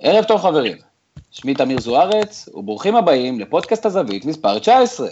ערב טוב חברים, שמי תמיר זוארץ, וברוכים הבאים לפודקאסט הזווית מספר 19.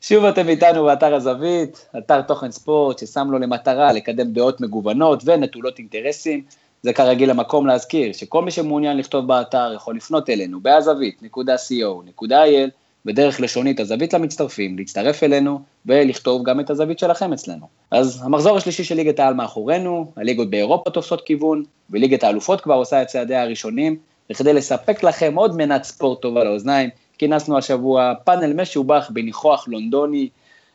שוב אתם איתנו באתר הזווית, אתר תוכן ספורט ששם לו למטרה לקדם דעות מגוונות ונטולות אינטרסים. זה כרגיל המקום להזכיר שכל מי שמעוניין לכתוב באתר יכול לפנות אלינו בהזווית.co.il בדרך לשונית הזווית למצטרפים, להצטרף אלינו ולכתוב גם את הזווית שלכם אצלנו. אז המחזור השלישי של ליגת העל מאחורינו, הליגות באירופה תופסות כיוון, וליגת האלופות כבר עושה את צעדיה הראשונים, וכדי לספק לכם עוד מנת ספורט טובה לאוזניים, כינסנו השבוע פאנל משובח בניחוח לונדוני.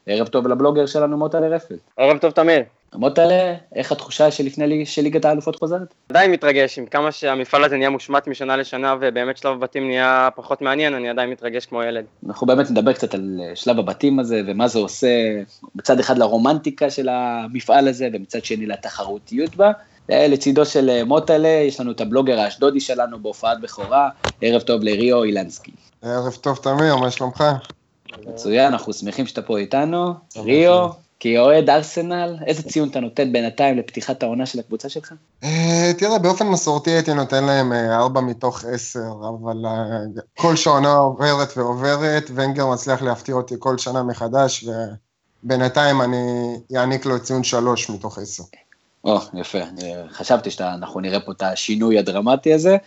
ערב טוב לבלוגר שלנו מוטה לרפל. ערב טוב תמיר. מוטלה, איך התחושה שלפני שליגת האלופות חוזרת? עדיין מתרגש, עם כמה שהמפעל הזה נהיה מושמט משנה לשנה ובאמת שלב הבתים נהיה פחות מעניין, אני עדיין מתרגש כמו ילד. אנחנו באמת נדבר קצת על אה, שלב הבתים הזה ומה זה עושה מצד אחד לרומנטיקה של המפעל הזה ומצד שני לתחרותיות בה. אה, לצידו של אה, מוטלה, יש לנו את הבלוגר האשדודי שלנו בהופעת בכורה, ערב טוב לריו אילנסקי. ערב טוב תמיר, מה שלומך? מצוין, אנחנו שמחים שאתה פה איתנו. ריו, כאוהד ארסנל, איזה ציון אתה נותן בינתיים לפתיחת העונה של הקבוצה שלך? אה, תראה, באופן מסורתי הייתי נותן להם ארבע מתוך עשר, אבל כל שעונה עוברת ועוברת, ונגר מצליח להפתיע אותי כל שנה מחדש, ובינתיים אני אעניק לו ציון שלוש מתוך עשר. או, יפה, חשבתי שאנחנו נראה פה את השינוי הדרמטי הזה.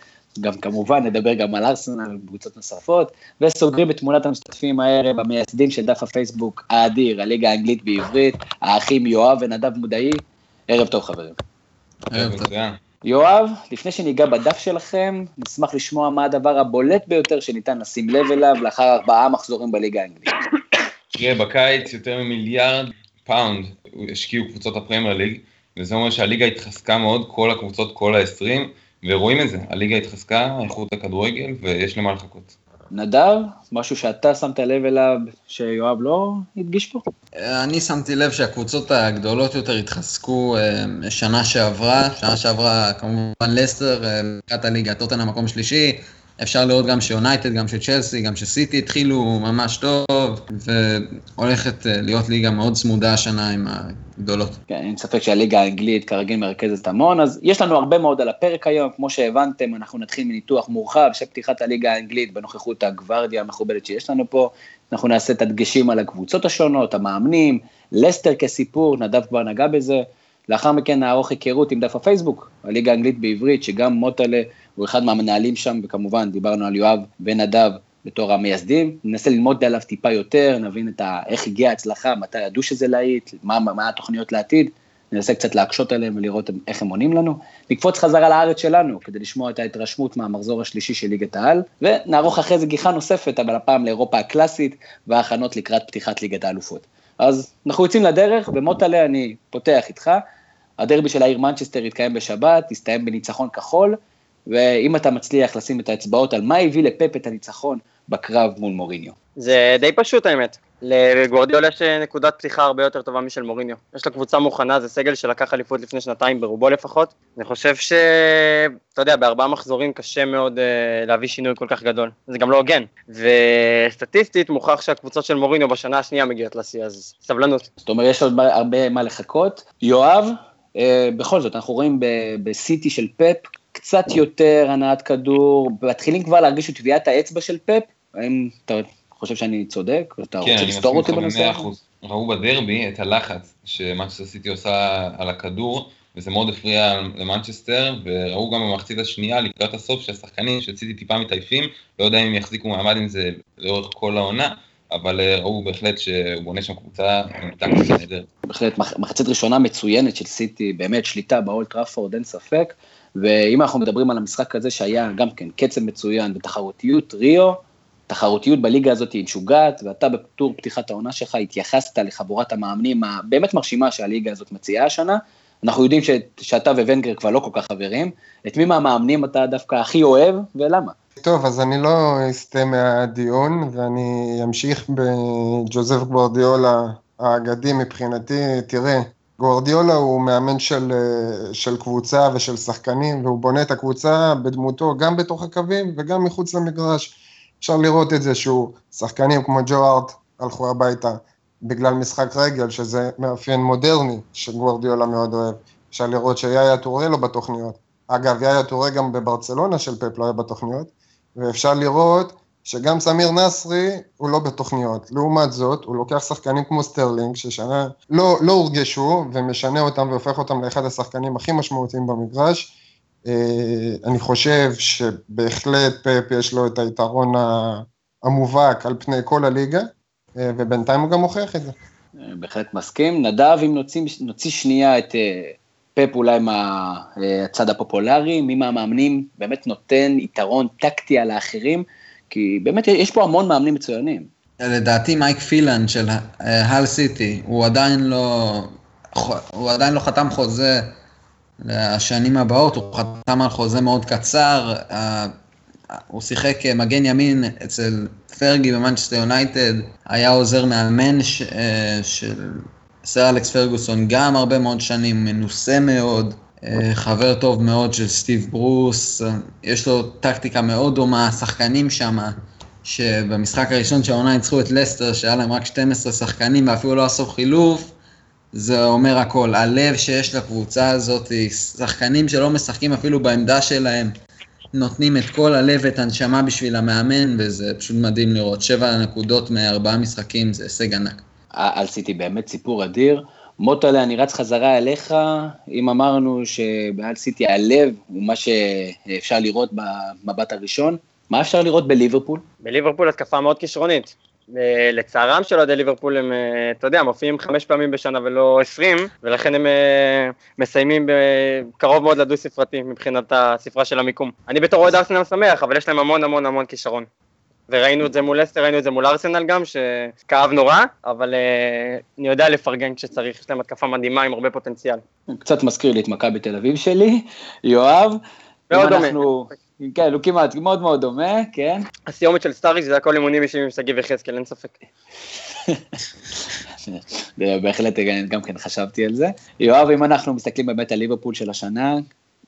גם כמובן נדבר גם על ארסנל וקבוצות נוספות, וסוגרים את תמונת המשתתפים הערב, המייסדים של דף הפייסבוק האדיר, הליגה האנגלית בעברית, האחים יואב ונדב מודעי. ערב טוב חברים. ערב טוב. יואב, לפני שניגע בדף שלכם, נשמח לשמוע מה הדבר הבולט ביותר שניתן לשים לב אליו לאחר ארבעה מחזורים בליגה האנגלית. תראה, בקיץ יותר ממיליארד פאונד השקיעו קבוצות הפרמייר ליג, וזה אומר שהליגה התחזקה מאוד, כל הקבוצות, כל ה-20, ורואים את זה, הליגה התחזקה, איכות הכדורגל, ויש למה לחכות. נדב, משהו שאתה שמת לב אליו שיואב לא הדגיש פה? אני שמתי לב שהקבוצות הגדולות יותר התחזקו אה, שנה שעברה, שנה שעברה כמובן לסטר, אה, לקחה את הליגה, טוטנהאם מקום שלישי, אפשר לראות גם שיונייטד, גם שצ'לסי, גם שסיטי התחילו ממש טוב, והולכת אה, להיות ליגה מאוד צמודה השנה עם הגדולות. כן, אין ספק שהליגה האנגלית כרגיל מרכזת המון, אז יש לנו הרבה מאוד על הפרק היום, כמו שהבנתם, אנחנו נתחיל מניתוח מורחב של פתיחת הליגה האנגלית בנוכחות הגוורדיה המכובדת שיש לנו פה, אנחנו נעשה את הדגשים על הקבוצות השונות, המאמנים, לסטר כסיפור, נדב כבר נגע בזה, לאחר מכן נערוך היכרות עם דף הפייסבוק, הליגה האנגלית בעברית, שגם מוטלה הוא אחד מהמנהלים שם, וכמובן דיברנו על יואב ונדב בתור המייסדים, ננסה ללמוד עליו טיפה יותר, נבין ה, איך הגיעה ההצלחה, מתי ידעו שזה להיט, מה, מה התוכניות לעתיד, ננסה קצת להקשות עליהם ולראות איך הם עונים לנו, נקפוץ חזרה לארץ שלנו כדי לשמוע את ההתרשמות מהמחזור השלישי של ליגת העל, ונערוך אחרי זה גיחה נוספת, אבל הפעם לאירופה הקלאסית וההכנות לקראת פתיחת ליגת האלופות. אז אנחנו יוצאים לדרך, במוטלה אני פותח איתך, הדרבי של העיר מנצ'סטר יתקיים בשבת, יסתיים בניצחון כחול, ואם אתה מצליח לשים את האצבעות על מה הביא לפפ את הניצחון בקרב מול מוריניו. זה די פשוט האמת. לגוורדיאל יש נקודת פתיחה הרבה יותר טובה משל מוריניו. יש לו קבוצה מוכנה, זה סגל שלקח אליפות לפני שנתיים, ברובו לפחות. אני חושב ש... אתה יודע, בארבעה מחזורים קשה מאוד uh, להביא שינוי כל כך גדול. זה גם לא הוגן. וסטטיסטית מוכח שהקבוצות של מוריניו בשנה השנייה מגיעות לשיא, אז סבלנות. זאת אומרת, יש עוד הרבה מה לחכות. יואב, uh, בכל זאת, אנחנו רואים בסיטי של פפ, קצת יותר הנעת כדור, מתחילים כבר להרגיש את טביעת האצבע של פפ, האם אתה חושב שאני צודק? אתה כן, רוצה לסתור אותי בנושא? כן, אני ראו בדרבי את הלחץ שמנצ'סטר סיטי עושה על הכדור, וזה מאוד הפריע למנצ'סטר, וראו גם במחצית השנייה לקראת הסוף שהשחקנים של סיטי טיפה מתעייפים, לא יודע אם הם יחזיקו מעמד עם זה לאורך כל העונה, אבל אה, ראו בהחלט שהוא בונה שם קבוצה. בהחלט, מחצית ראשונה מצוינת של סיטי, באמת שליטה באולט טראפורד, אין ספק. ואם אנחנו מדברים על המשחק הזה שהיה גם כן קצב מצוין בתחרותיות, ריו, תחרותיות בליגה הזאת היא משוגעת, ואתה בטור פתיחת העונה שלך התייחסת לחבורת המאמנים הבאמת מרשימה שהליגה הזאת מציעה השנה. אנחנו יודעים ש, שאתה וונגר כבר לא כל כך חברים, את מי מהמאמנים אתה דווקא הכי אוהב ולמה? טוב, אז אני לא אסטה מהדיון, ואני אמשיך בג'וזף גוורדיאולה האגדי מבחינתי. תראה, גוארדיולה הוא מאמן של, אה, של קבוצה ושל שחקנים, והוא בונה את הקבוצה בדמותו גם בתוך הקווים וגם מחוץ למגרש. אפשר לראות את זה שהוא, שחקנים כמו ג'ו ארט הלכו הביתה בגלל משחק רגל, שזה מאפיין מודרני שגוארדיולה מאוד אוהב. אפשר לראות שיאיה טורה לא בתוכניות, אגב, יאיה טורה גם בברצלונה של פפ לא היה בתוכניות, ואפשר לראות שגם סמיר נסרי הוא לא בתוכניות. לעומת זאת, הוא לוקח שחקנים כמו סטרלינג, ששנה לא, לא הורגשו, ומשנה אותם והופך אותם לאחד השחקנים הכי משמעותיים במגרש. אה, אני חושב שבהחלט פפ יש לו את היתרון המובהק על פני כל הליגה, אה, ובינתיים הוא גם מוכיח את זה. בהחלט מסכים. נדב, אם נוציא, נוציא שנייה את פפ אולי מהצד הפופולרי, מי מהמאמנים באמת נותן יתרון טקטי על האחרים, כי באמת יש פה המון מאמנים מצוינים. לדעתי מייק פילן של הל סיטי, הוא עדיין לא, הוא עדיין לא חתם חוזה לשנים הבאות, הוא חתם על חוזה מאוד קצר, הוא שיחק מגן ימין אצל פרגי במנצ'סטר יונייטד, היה עוזר מאמן ש, של סר אלכס פרגוסון גם הרבה מאוד שנים, מנוסה מאוד, חבר טוב מאוד של סטיב ברוס, יש לו טקטיקה מאוד דומה, שחקנים שם, שבמשחק הראשון של העונה ניצחו את לסטר, שהיה להם רק 12 שחקנים ואפילו לא עשו חילוף, זה אומר הכל. הלב שיש לקבוצה הזאת, שחקנים שלא משחקים אפילו בעמדה שלהם, נותנים את כל הלב ואת הנשמה בשביל המאמן, וזה פשוט מדהים לראות. שבע נקודות מארבעה משחקים זה הישג ענק. על סיטי באמת סיפור אדיר. מוטלה, אני רץ חזרה אליך, אם אמרנו שבאל סיטי הלב הוא מה שאפשר לראות במבט הראשון, מה אפשר לראות בליברפול? בליברפול התקפה מאוד כישרונית. לצערם של אוהדי ליברפול הם, אתה יודע, מופיעים חמש פעמים בשנה ולא עשרים, ולכן הם מסיימים קרוב מאוד לדו ספרתי מבחינת הספרה של המיקום. אני בתור אוהד ארסנל שמח, אבל יש להם המון המון המון כישרון. וראינו את זה מול לסטר, ראינו את זה מול ארסנל גם, שכאב נורא, אבל אה, אני יודע לפרגן כשצריך, יש להם התקפה מדהימה עם הרבה פוטנציאל. קצת מזכיר לי את מכבי תל אביב שלי, יואב. מאוד דומה. אנחנו... כן, הוא כמעט, מאוד מאוד דומה, כן. הסיומת של סטארידג' זה הכל אימונים אישיים עם שגיב יחזקאל, אין ספק. בהחלט גם כן חשבתי על זה. יואב, אם אנחנו מסתכלים באמת על ליברפול של השנה,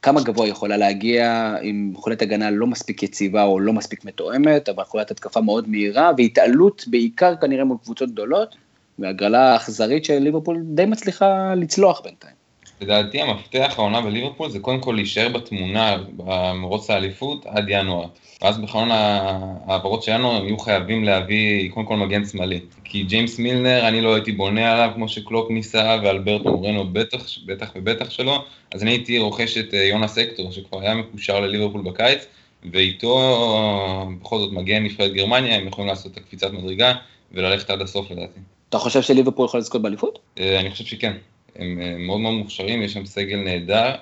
כמה גבוה יכולה להגיע עם יכולת הגנה לא מספיק יציבה או לא מספיק מתואמת, אבל יכולת התקפה מאוד מהירה, והתעלות בעיקר כנראה מול קבוצות גדולות, והגרלה האכזרית של ליברפול די מצליחה לצלוח בינתיים. לדעתי המפתח העונה בליברפול זה קודם כל להישאר בתמונה במרוץ האליפות עד ינואר. ואז בחלון העברות שלנו הם יהיו חייבים להביא קודם כל מגן שמאלי. כי ג'יימס מילנר, אני לא הייתי בונה עליו כמו שקלופ ניסה, ואלברטו מורנו בטח, בטח ובטח שלא, אז אני הייתי רוכש את אה, יונאס הקטור, שכבר היה מקושר לליברפול בקיץ, ואיתו בכל זאת מגן נבחרת גרמניה, הם יכולים לעשות את הקפיצת מדרגה וללכת עד הסוף לדעתי. אתה חושב שליברפול יכול לזכות באליפות? אה, אני חושב שכן. הם אה, מאוד מאוד מוכשרים, יש שם סגל נהדר,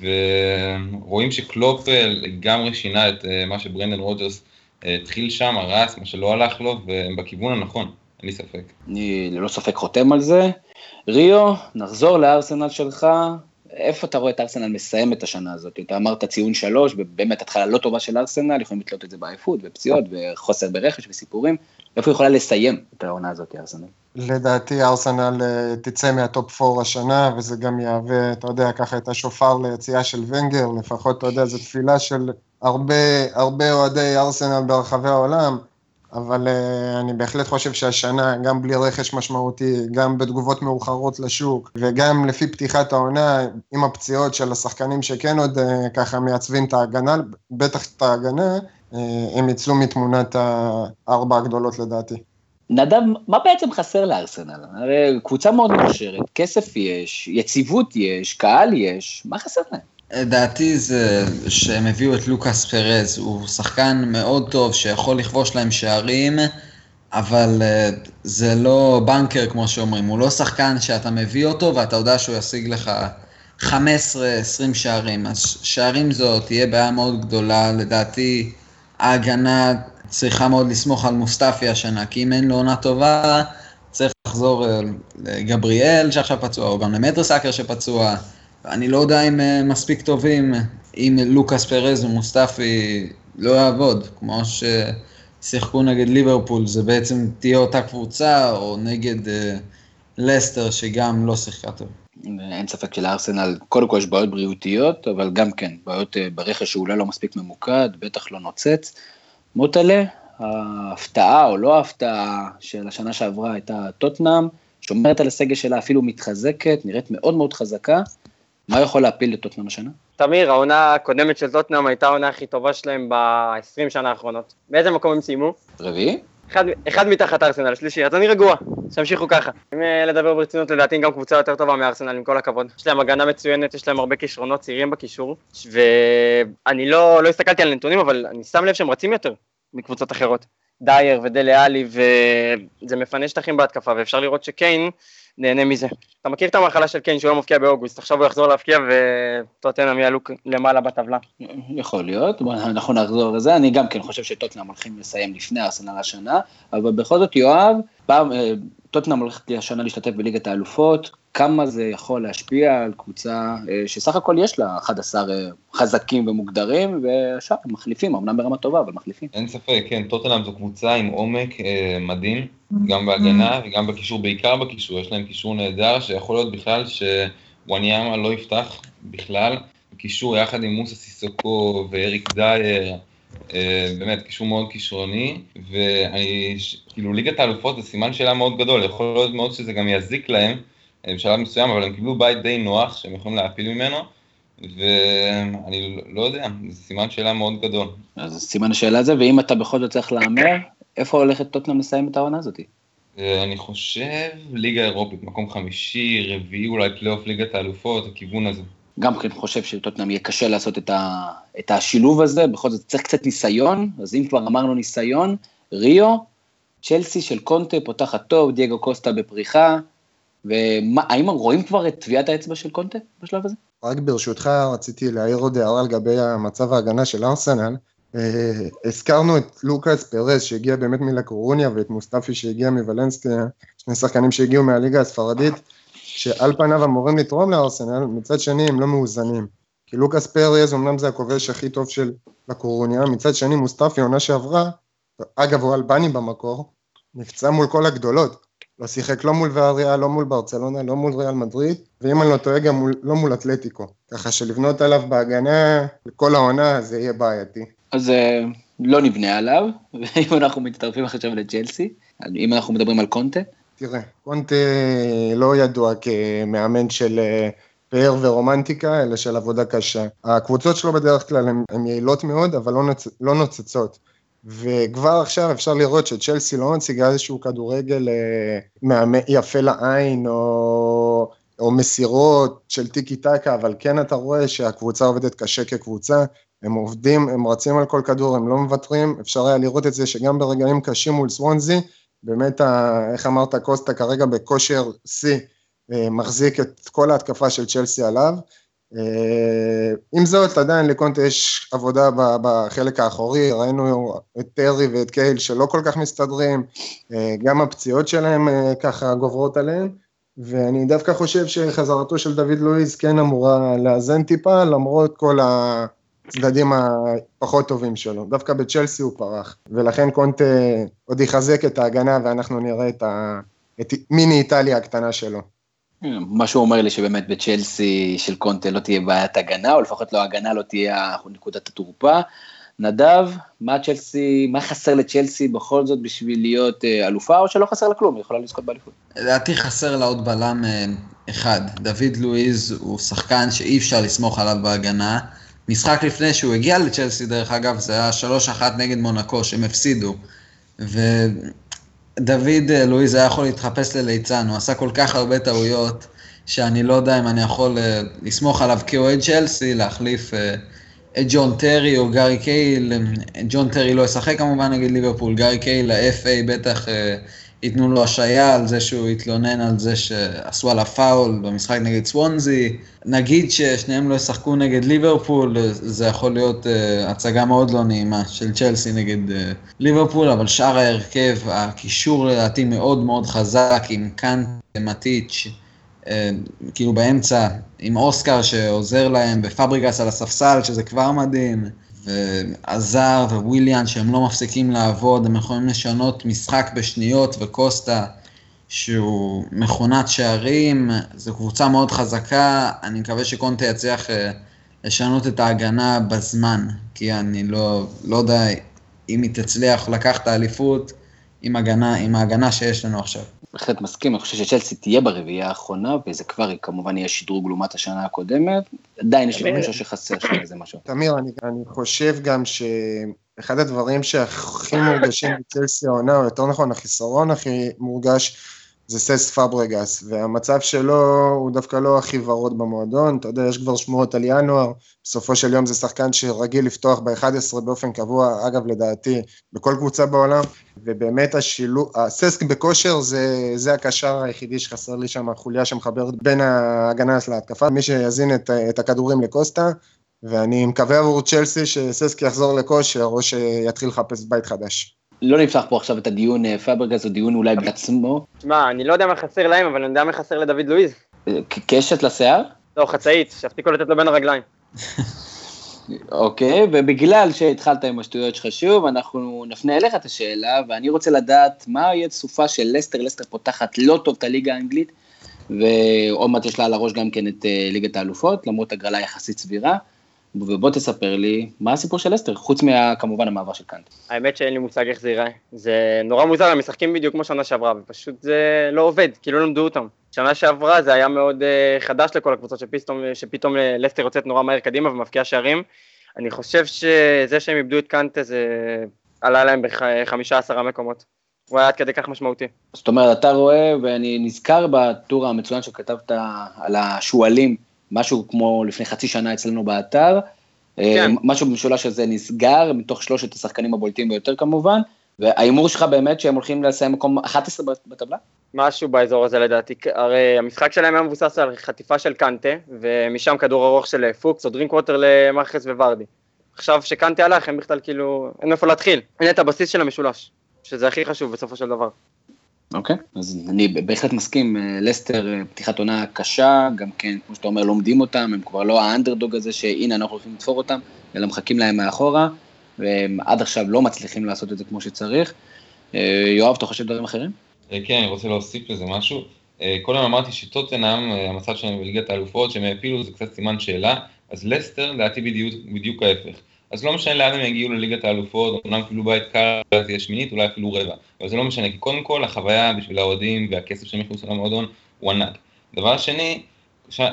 ורואים שקלופ לגמרי שינה את מה שברנדן רוג'רס התחיל שם, הרס, מה שלא הלך לו, והם בכיוון הנכון, אין לי ספק. אני ללא ספק חותם על זה. ריו, נחזור לארסנל שלך, איפה אתה רואה את ארסנל מסיים את השנה הזאת? אתה אמרת ציון שלוש, באמת התחלה לא טובה של ארסנל, יכולים לתלות את זה בעייפות, בפציעות, וחוסר ברכש וסיפורים. איפה היא יכולה לסיים את העונה הזאת, ארסנל? לדעתי ארסנל אה, תצא מהטופ 4 השנה, וזה גם יהווה, אתה יודע, ככה את השופר ליציאה של ונגר, לפחות, אתה יודע, זו תפילה של הרבה, הרבה אוהדי ארסנל ברחבי העולם. אבל uh, אני בהחלט חושב שהשנה, גם בלי רכש משמעותי, גם בתגובות מאוחרות לשוק, וגם לפי פתיחת העונה, עם הפציעות של השחקנים שכן עוד uh, ככה מייצבים את ההגנה, בטח את ההגנה, הם יצאו מתמונת הארבע הגדולות לדעתי. נדב, מה בעצם חסר לארסנל? הרי קבוצה מאוד מאושרת, כסף יש, יציבות יש, קהל יש, מה חסר להם? דעתי זה שהם הביאו את לוקאס פרז, הוא שחקן מאוד טוב שיכול לכבוש להם שערים, אבל אה, זה לא בנקר כמו שאומרים, הוא לא שחקן שאתה מביא אותו ואתה יודע שהוא ישיג לך 15-20 שערים, אז שערים זו תהיה בעיה מאוד גדולה, לדעתי ההגנה צריכה מאוד לסמוך על מוסטפי השנה, כי אם אין לו עונה טובה, צריך לחזור אה, לגבריאל שעכשיו פצוע, או גם למטרסאקר שפצוע. אני לא יודע אם אה, מספיק טובים, אם לוקאס פרז ומוסטפי לא יעבוד, כמו ששיחקו נגד ליברפול, זה בעצם תהיה אותה קבוצה, או נגד אה, לסטר שגם לא שיחקה טוב. אין ספק שלארסנל, קודם כל יש בעיות בריאותיות, אבל גם כן, בעיות אה, ברכש שאולי לא מספיק ממוקד, בטח לא נוצץ. מוטלה, ההפתעה או לא ההפתעה של השנה שעברה הייתה טוטנאם, שומרת על הסגל שלה, אפילו מתחזקת, נראית מאוד מאוד חזקה, מה יכול להפיל לטוטנאם השנה? תמיר, העונה הקודמת של טוטנאם הייתה העונה הכי טובה שלהם ב-20 שנה האחרונות. באיזה מקום הם סיימו? רביעי? אחד, אחד מתחת ארסנל, שלישי, אז אני רגוע, שימשיכו ככה. אם אה, לדבר ברצינות, לדעתי גם קבוצה יותר טובה מארסנל, עם כל הכבוד. יש להם הגנה מצוינת, יש להם הרבה כישרונות צעירים בקישור, ואני לא, לא הסתכלתי על נתונים, אבל אני שם לב שהם רצים יותר מקבוצות אחרות. דייר ודלה עלי, וזה מפנה שטחים בהתקפה, ואפשר לראות שקיין נהנה מזה. אתה מכיר את המחלה של קיין שהוא לא מבקיע באוגוסט, עכשיו הוא יחזור להבקיע וטוטנאם יעלו למעלה בטבלה. יכול להיות, אנחנו נחזור לזה, אני גם כן חושב שטוטנאם הולכים לסיים לפני ארסנל השנה, אבל בכל זאת יואב, פעם, אה, טוטנאם הולכת השנה להשתתף בליגת האלופות, כמה זה יכול להשפיע על קבוצה אה, שסך הכל יש לה 11 אה, חזקים ומוגדרים, והשאר מחליפים, אמנם ברמה טובה, אבל מחליפים. אין ספק, כן, טוטנאם זו קבוצה עם עומק אה, מדהים, גם בהגנה וגם בקישור, בעיקר בקישור, יש להם קישור נהדר, שיכול להיות בכלל שוואניאמה לא יפתח בכלל, קישור יחד עם מוסה סיסוקו ואריק דייר, אה, באמת, קישור מאוד כישרוני, ואני, כאילו ליגת האלופות זה סימן שאלה מאוד גדול, יכול להיות מאוד שזה גם יזיק להם אה, בשלב מסוים, אבל הם קיבלו בית די נוח שהם יכולים להפיל ממנו, ואני לא יודע, זה סימן שאלה מאוד גדול. אז סימן השאלה זה, ואם אתה בכל זאת צריך להמר, איפה הולכת טוטנאם לסיים את העונה הזאת? אה, אני חושב ליגה אירופית, מקום חמישי, רביעי, אולי פלייאוף ליגת האלופות, הכיוון הזה. גם כן חושב שטוטנאם יהיה קשה לעשות את, ה, את השילוב הזה, בכל זאת צריך קצת ניסיון, אז אם כבר אמרנו ניסיון, ריו, צ'לסי של קונטה פותחת טוב, דייגו קוסטה בפריחה, והאם רואים כבר את טביעת האצבע של קונטה בשלב הזה? רק ברשותך רציתי להעיר עוד הערה לגבי המצב ההגנה של ארסנל. אה, הזכרנו את לוקאס פרס שהגיע באמת מלקורוניה ואת מוסטפי שהגיע מוולנסטיה, שני שחקנים שהגיעו מהליגה הספרדית. שעל פניו אמורים לתרום לארסנל, מצד שני הם לא מאוזנים. כי לוקאס פרז אמנם זה הכובש הכי טוב של לקורוניה, מצד שני מוסטפי עונה שעברה, אגב הוא אלבני במקור, נפצע מול כל הגדולות, לא שיחק לא מול ואריאל, לא מול ברצלונה, לא מול ריאל מדריד, ואם אני לא טועה גם מול, לא מול אתלטיקו. ככה שלבנות עליו בהגנה לכל העונה זה יהיה בעייתי. אז אה, לא נבנה עליו, ואם אנחנו מצטרפים עכשיו לג'לסי, אם אנחנו מדברים על קונטה, תראה, קונטה לא ידוע כמאמן של אה, פאר ורומנטיקה, אלא של עבודה קשה. הקבוצות שלו בדרך כלל הן יעילות מאוד, אבל לא, נוצ... לא נוצצות. וכבר עכשיו אפשר לראות שצ'לסי לא מציגה איזשהו כדורגל אה, יפה לעין, או, או מסירות של טיקי טקה, אבל כן אתה רואה שהקבוצה עובדת קשה כקבוצה, הם עובדים, הם רצים על כל כדור, הם לא מוותרים, אפשר היה לראות את זה שגם ברגעים קשים מול סוונזי, באמת, ה, איך אמרת, קוסטה כרגע בכושר שיא, אה, מחזיק את כל ההתקפה של צ'לסי עליו. אה, עם זאת, עדיין לקונטה יש עבודה בחלק האחורי, ראינו את טרי ואת קייל שלא כל כך מסתדרים, אה, גם הפציעות שלהם ככה גוברות עליהם, ואני דווקא חושב שחזרתו של דוד לואיז כן אמורה לאזן טיפה, למרות כל. הצדדים הפחות טובים שלו. דווקא בצ'לסי הוא פרח, ולכן קונטה עוד יחזק את ההגנה ואנחנו נראה את, ה... את מיני איטליה הקטנה שלו. מה שהוא אומר לי שבאמת בצ'לסי של קונטה לא תהיה בעיית הגנה, או לפחות לא הגנה לא תהיה נקודת התורפה. נדב, מה צ'לסי, מה חסר לצ'לסי בכל זאת בשביל להיות אה, אלופה, או שלא חסר לה כלום, היא יכולה לזכות באליפות? לדעתי חסר לה עוד בלם אה, אחד. דוד לואיז הוא שחקן שאי אפשר לסמוך עליו בהגנה. משחק לפני שהוא הגיע לצ'לסי, דרך אגב, זה היה 3-1 נגד מונקו, שהם הפסידו. ודוד אה, לואיז היה יכול להתחפש לליצן, הוא עשה כל כך הרבה טעויות, שאני לא יודע אם אני יכול אה, לסמוך עליו כאוהד צ'לסי, להחליף אה, את ג'ון טרי או גארי קייהיל. ג'ון טרי לא ישחק כמובן נגד ליברפול, גארי קייהיל, ה-FA בטח ייתנו לו השעיה על זה שהוא התלונן על זה שעשו עליו פאול במשחק נגד סוונזי. נגיד ששניהם לא ישחקו נגד ליברפול, זה יכול להיות אה, הצגה מאוד לא נעימה של צ'לסי נגד אה, ליברפול, אבל שאר ההרכב, הקישור לדעתי מאוד מאוד חזק עם קאנטה מטיץ', אה, כאילו באמצע, עם אוסקר שעוזר להם, בפבריגס על הספסל, שזה כבר מדהים. ועזר וויליאן שהם לא מפסיקים לעבוד, הם יכולים לשנות משחק בשניות, וקוסטה שהוא מכונת שערים, זו קבוצה מאוד חזקה, אני מקווה שקונטה יצליח אה, לשנות את ההגנה בזמן, כי אני לא, לא יודע אם היא תצליח לקחת האליפות עם, הגנה, עם ההגנה שיש לנו עכשיו. בהחלט מסכים, אני חושב שצ'לסי תהיה ברביעייה האחרונה, וזה כבר כמובן יהיה שדרוג לעומת השנה הקודמת. עדיין יש לי תחושה שחסר שם איזה משהו. תמיר, אני, אני חושב גם שאחד הדברים שהכי מורגשים בצלסי העונה, או יותר נכון, החיסרון הכי מורגש, זה סס פברגס, והמצב שלו הוא דווקא לא הכי ורוד במועדון, אתה יודע, יש כבר שמועות על ינואר, בסופו של יום זה שחקן שרגיל לפתוח ב-11 באופן קבוע, אגב, לדעתי, בכל קבוצה בעולם, ובאמת השילוב, הססק בכושר זה, זה הקשר היחידי שחסר לי שם, החוליה שמחברת בין ההגנה להתקפה, מי שיזין את, את הכדורים לקוסטה, ואני מקווה עבור צ'לסי שססק יחזור לכושר, או שיתחיל לחפש בית חדש. לא נפתח פה עכשיו את הדיון אה, פאברגס, הוא דיון אולי בעצמו. תשמע, אני לא יודע מה חסר להם, אבל אני יודע מה חסר לדוד לואיז. אה, קשת לשיער? לא, חצאית, שיפסיקו לתת לו בין הרגליים. אוקיי, ובגלל שהתחלת עם השטויות שלך שוב, אנחנו נפנה אליך את השאלה, ואני רוצה לדעת מה יהיה סופה של לסטר, לסטר פותחת לא טוב את הליגה האנגלית, ועוד מעט יש לה על הראש גם כן את אה, ליגת האלופות, למרות הגרלה יחסית סבירה. ובוא תספר לי, מה הסיפור של אסטר, חוץ מכמובן המעבר של קאנט. האמת שאין לי מושג איך זה ייראה. זה נורא מוזר, הם משחקים בדיוק כמו שנה שעברה, ופשוט זה לא עובד, כי לא למדו אותם. שנה שעברה זה היה מאוד uh, חדש לכל הקבוצות, שפתאום, שפתאום לסטר יוצאת נורא מהר קדימה ומבקיעה שערים. אני חושב שזה שהם איבדו את קאנטה זה עלה להם בחמישה עשרה מקומות. הוא היה עד כדי כך משמעותי. זאת אומרת, אתה רואה, ואני נזכר בטור המצוין שכתבת על השועלים, משהו כמו לפני חצי שנה אצלנו באתר, אה, כן. משהו במשולש הזה נסגר, מתוך שלושת השחקנים הבולטים ביותר כמובן, וההימור שלך באמת שהם הולכים לסיים מקום 11 בטבלה? משהו באזור הזה לדעתי, הרי המשחק שלהם היה מבוסס על חטיפה של קנטה, ומשם כדור ארוך של פוקס או דרינקווטר למאהרז וורדי. עכשיו שקנטה הלך, הם בכלל כאילו, אין איפה להתחיל. אין את הבסיס של המשולש, שזה הכי חשוב בסופו של דבר. אוקיי, okay. אז אני בהחלט מסכים, אה, לסטר אה, פתיחת עונה קשה, גם כן, כמו שאתה אומר, לומדים אותם, הם כבר לא האנדרדוג הזה שהנה אנחנו הולכים לתפור אותם, אלא מחכים להם מאחורה, והם עד עכשיו לא מצליחים לעשות את זה כמו שצריך. אה, יואב, אתה חושב דברים אחרים? כן, אני רוצה להוסיף לזה משהו. קודם אמרתי שטוטנאם, המצב שלהם בליגת האלופות, שהם העפילו זה קצת סימן שאלה, אז לסטר, לדעתי בדיוק, בדיוק ההפך. אז לא משנה לאן הם יגיעו לליגת האלופות, אומנם קיבלו בית קר, אולי תהיה שמינית, אולי אפילו רבע, אבל זה לא משנה, כי קודם כל החוויה בשביל האוהדים והכסף שהם יכנסו למועדון הוא ענק. דבר שני,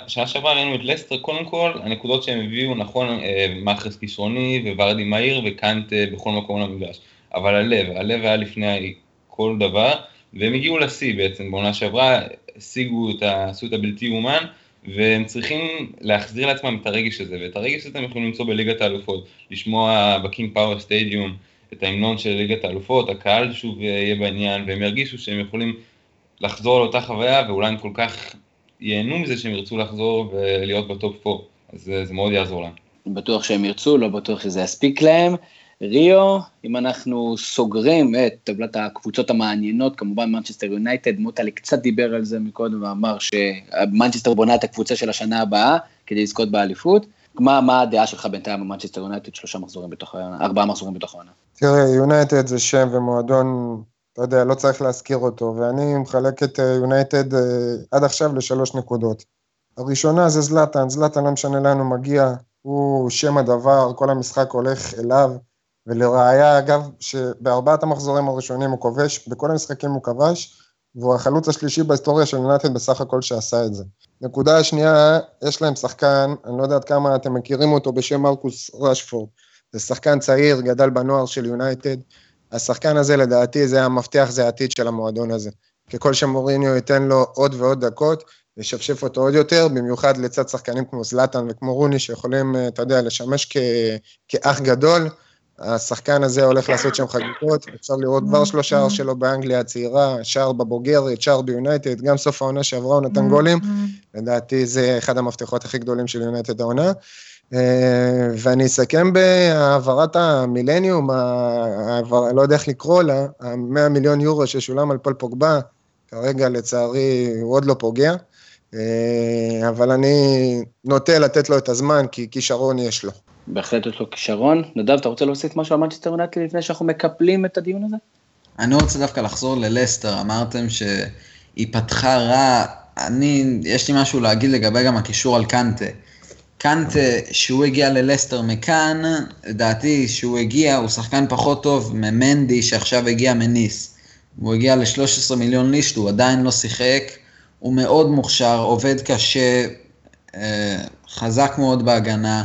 שנה שעברה ראינו את לסטר, קודם כל, הנקודות שהם הביאו, נכון, אה, מאחרס כישרוני וורדי מהיר וקאנט בכל מקום למגרש, אבל הלב, הלב היה לפני כל דבר, והם הגיעו לשיא בעצם, בעונה שעברה, השיגו את ה... עשו את הבלתי יאומן, והם צריכים להחזיר לעצמם את הרגש הזה, ואת הרגש הזה הם יכולים למצוא בליגת האלופות, לשמוע בקינג פאוור סטדיום את ההמנון של ליגת האלופות, הקהל שוב יהיה בעניין, והם ירגישו שהם יכולים לחזור לאותה חוויה, ואולי הם כל כך ייהנו מזה שהם ירצו לחזור ולהיות בטופ 4, אז זה, זה מאוד יעזור להם. בטוח שהם ירצו, לא בטוח שזה יספיק להם. ריו, אם אנחנו סוגרים את טבלת הקבוצות המעניינות, כמובן מנצ'סטר יונייטד, מוטלי קצת דיבר על זה מקודם ואמר שמנצ'סטר בונה את הקבוצה של השנה הבאה כדי לזכות באליפות. מה, מה הדעה שלך בינתיים במנצ'סטר יונייטד, שלושה מחזורים בתוך העונה, ארבעה מחזורים בתוך העונה? תראה, יונייטד זה שם ומועדון, אתה יודע, לא צריך להזכיר אותו, ואני מחלק את יונייטד אה, עד עכשיו לשלוש נקודות. הראשונה זה זלאטן, זלאטן לא משנה לאן הוא מגיע, הוא שם הדבר, כל המשחק הולך אליו. ולראיה, אגב, שבארבעת המחזורים הראשונים הוא כובש, בכל המשחקים הוא כבש, והוא החלוץ השלישי בהיסטוריה של יונתן בסך הכל שעשה את זה. נקודה השנייה, יש להם שחקן, אני לא יודע עד כמה אתם מכירים אותו בשם מרקוס רשפורד. זה שחקן צעיר, גדל בנוער של יונייטד. השחקן הזה לדעתי זה המפתח, זה העתיד של המועדון הזה. ככל שמוריניו ייתן לו עוד ועוד דקות, ישפשף אותו עוד יותר, במיוחד לצד שחקנים כמו זלאטן וכמו רוני, שיכולים, אתה יודע, לשמש כ... כאח גדול. השחקן הזה הולך לעשות שם חגיגות, אפשר לראות כבר שלושה שלו באנגליה הצעירה, שער בבוגרת, שער ביונייטד, גם סוף העונה שעברה הוא נתן גולים, לדעתי זה אחד המפתחות הכי גדולים של יונייטד העונה. אה, ואני אסכם בהעברת המילניום, העבר, לא יודע איך לקרוא לה, ה-100 מיליון יורו ששולם על פול פוגבה, כרגע לצערי הוא עוד לא פוגע, אה, אבל אני נוטה לתת לו את הזמן, כי כישרון יש לו. בהחלט יש לו כישרון. נדב, אתה רוצה להוסיף משהו על מנצ'סטר יונטי לפני שאנחנו מקפלים את הדיון הזה? אני רוצה דווקא לחזור ללסטר, אמרתם שהיא פתחה רע, אני, יש לי משהו להגיד לגבי גם הקישור על קנטה. קנטה, שהוא הגיע ללסטר מכאן, לדעתי שהוא הגיע, הוא שחקן פחות טוב ממנדי שעכשיו הגיע מניס. הוא הגיע ל-13 מיליון לישט, הוא עדיין לא שיחק, הוא מאוד מוכשר, עובד קשה, אה, חזק מאוד בהגנה.